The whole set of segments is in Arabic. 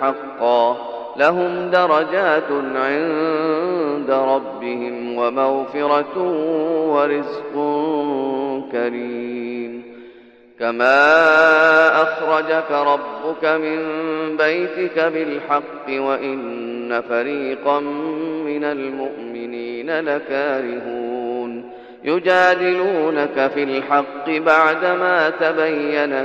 حقا. لهم درجات عند ربهم ومغفرة ورزق كريم. كما أخرجك ربك من بيتك بالحق وإن فريقا من المؤمنين لكارهون. يجادلونك في الحق بعدما تبين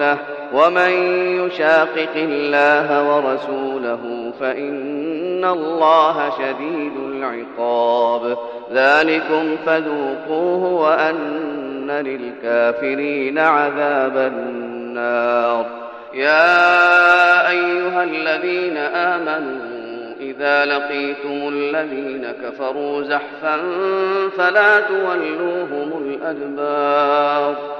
ورسوله ومن يشاقق الله ورسوله فإن الله شديد العقاب. ذلكم فذوقوه وأن للكافرين عذاب النار. يا أيها الذين آمنوا إذا لقيتم الذين كفروا زحفا فلا تولوهم الأدبار.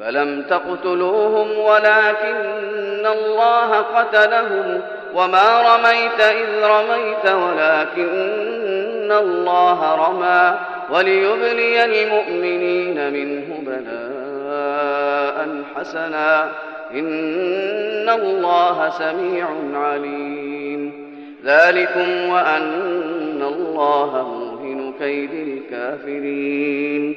فلم تقتلوهم ولكن الله قتلهم وما رميت إذ رميت ولكن الله رمى وليبلي المؤمنين منه بلاء حسنا إن الله سميع عليم ذلكم وأن الله موهن كيد الكافرين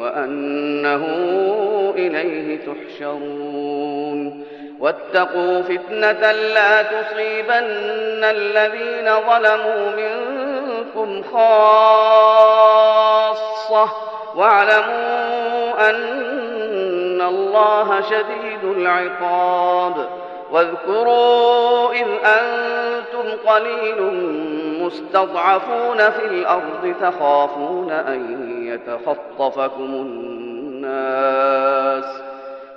وأنه إليه تحشرون. واتقوا فتنة لا تصيبن الذين ظلموا منكم خاصة. واعلموا أن الله شديد العقاب. واذكروا إذ أنتم قليل مستضعفون في الأرض تخافون أن يتخطفكم الناس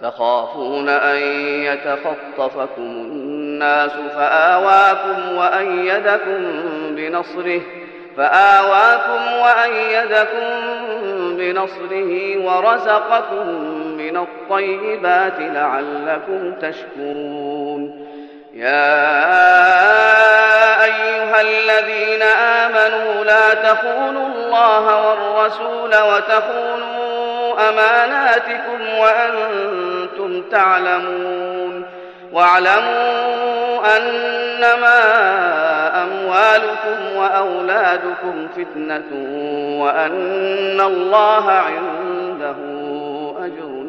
تخافون أن يتخطفكم الناس فآواكم وأيدكم بنصره فآواكم وأيدكم بنصره ورزقكم من الطيبات لعلكم تشكرون. يا أيها الذين آمنوا لا تخونوا الله والرسول وتخونوا أماناتكم وأنتم تعلمون. واعلموا أنما أموالكم وأولادكم فتنة وأن الله عنده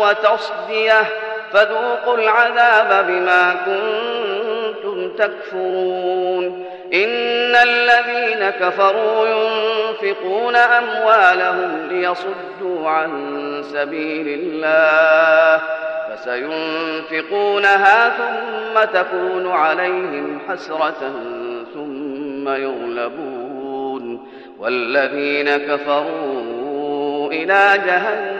وتصديه فذوقوا العذاب بما كنتم تكفرون. إن الذين كفروا ينفقون أموالهم ليصدوا عن سبيل الله فسينفقونها ثم تكون عليهم حسرة ثم يغلبون. والذين كفروا إلى جهنم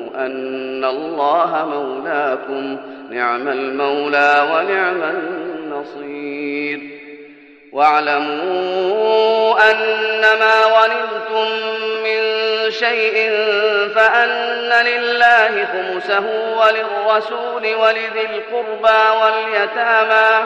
أن الله مولاكم. نعم المولى ونعم النصير. واعلموا أنما غنمتم من شيء فأن لله خمسه وللرسول ولذي القربى واليتامى.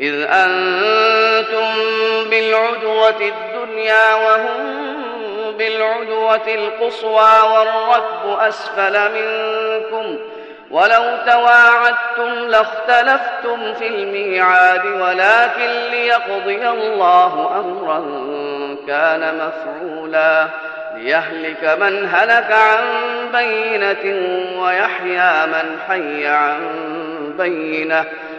إذ أنتم بالعدوة الدنيا وهم بالعدوة القصوى والركب أسفل منكم ولو تواعدتم لاختلفتم في الميعاد ولكن ليقضي الله أمرا كان مفعولا ليهلك من هلك عن بينة ويحيى من حي عن بينة.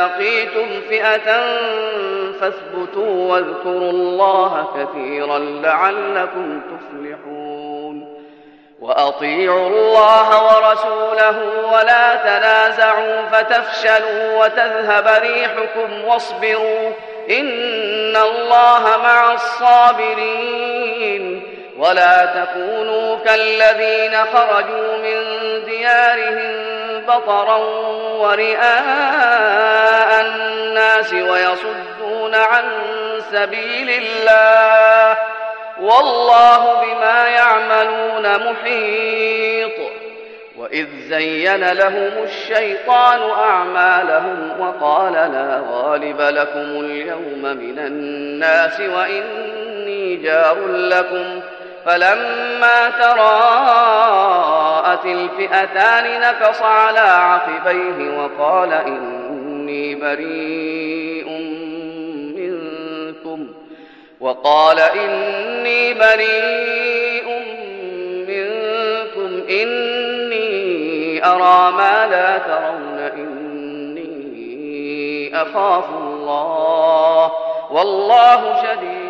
لقيتم فئة فاثبتوا واذكروا الله كثيرا لعلكم تفلحون. وأطيعوا الله ورسوله ولا تنازعوا فتفشلوا وتذهب ريحكم واصبروا إن الله مع الصابرين. ولا تكونوا كالذين خرجوا من ديارهم بطرا ورئاء الناس ويصدون عن سبيل الله والله بما يعملون محيط وإذ زين لهم الشيطان أعمالهم وقال لا غالب لكم اليوم من الناس وإني جار لكم فلما تراءت الفئتان نكص على عقبيه وقال إني بريء منكم. وقال إني بريء منكم. إني أرى ما لا ترون. إني أخاف الله. والله شديد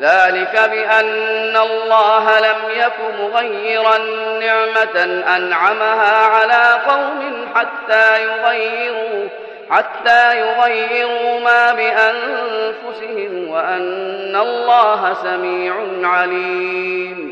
ذلك بأن الله لم يك مغيرا نعمة أنعمها على قوم حتى يغيروا حتى يغيروا ما بأنفسهم وأن الله سميع عليم.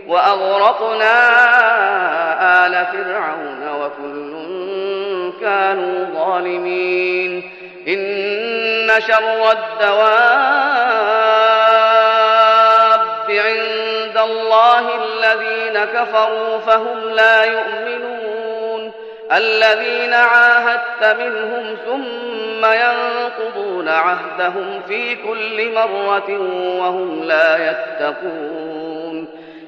وأغرقنا آل فرعون وكل كانوا ظالمين. إن شر الدواب عند الله الذين كفروا فهم لا يؤمنون. الذين عاهدت منهم ثم ينقضون عهدهم في كل مرة وهم لا يتقون.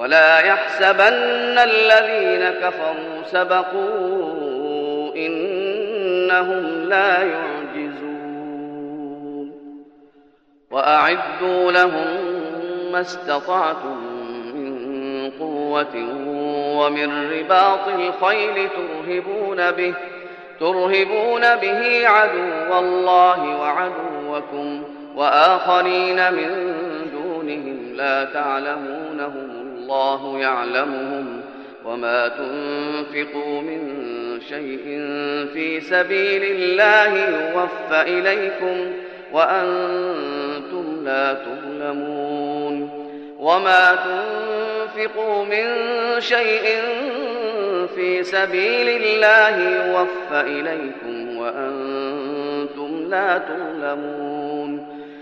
ولا يحسبن الذين كفروا سبقوا إنهم لا يعجزون. وأعدوا لهم ما استطعتم من قوة ومن رباط الخيل ترهبون به ترهبون به عدو الله وعدوكم وآخرين من دونهم لا تعلمونهم الله يعلمهم وما تنفقوا من شيء في سبيل الله يوفى إليكم وأنتم لا تظلمون وما تنفقوا من شيء في سبيل الله يوفى إليكم وأنتم لا تظلمون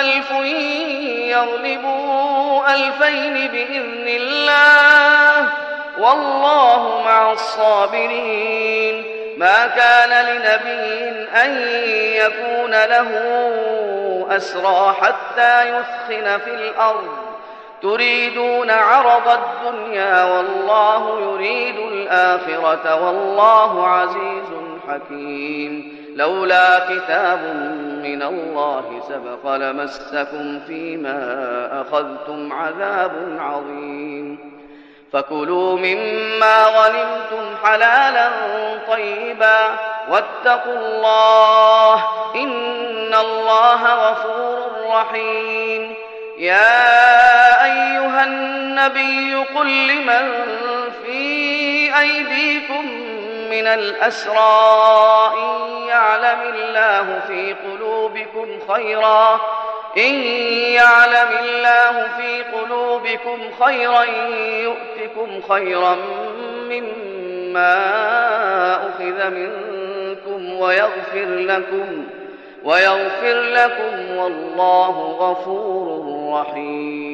ألف يغلبوا ألفين بإذن الله والله مع الصابرين ما كان لنبي أن يكون له أسرى حتى يثخن في الأرض. تريدون عرض الدنيا والله يريد الآخرة والله عزيز حكيم. لولا كتاب من الله سبق لمسكم فيما أخذتم عذاب عظيم. فكلوا مما غنمتم حلالا طيبا واتقوا الله إن الله غفور رحيم. يا أيها النبي قل لمن في أيديكم من الأسرى إن يعلم الله في قلوبكم خيرا إن يعلم الله في قلوبكم خيرا يؤتكم خيرا مما أخذ منكم ويغفر لكم ويغفر لكم والله غفور رحيم.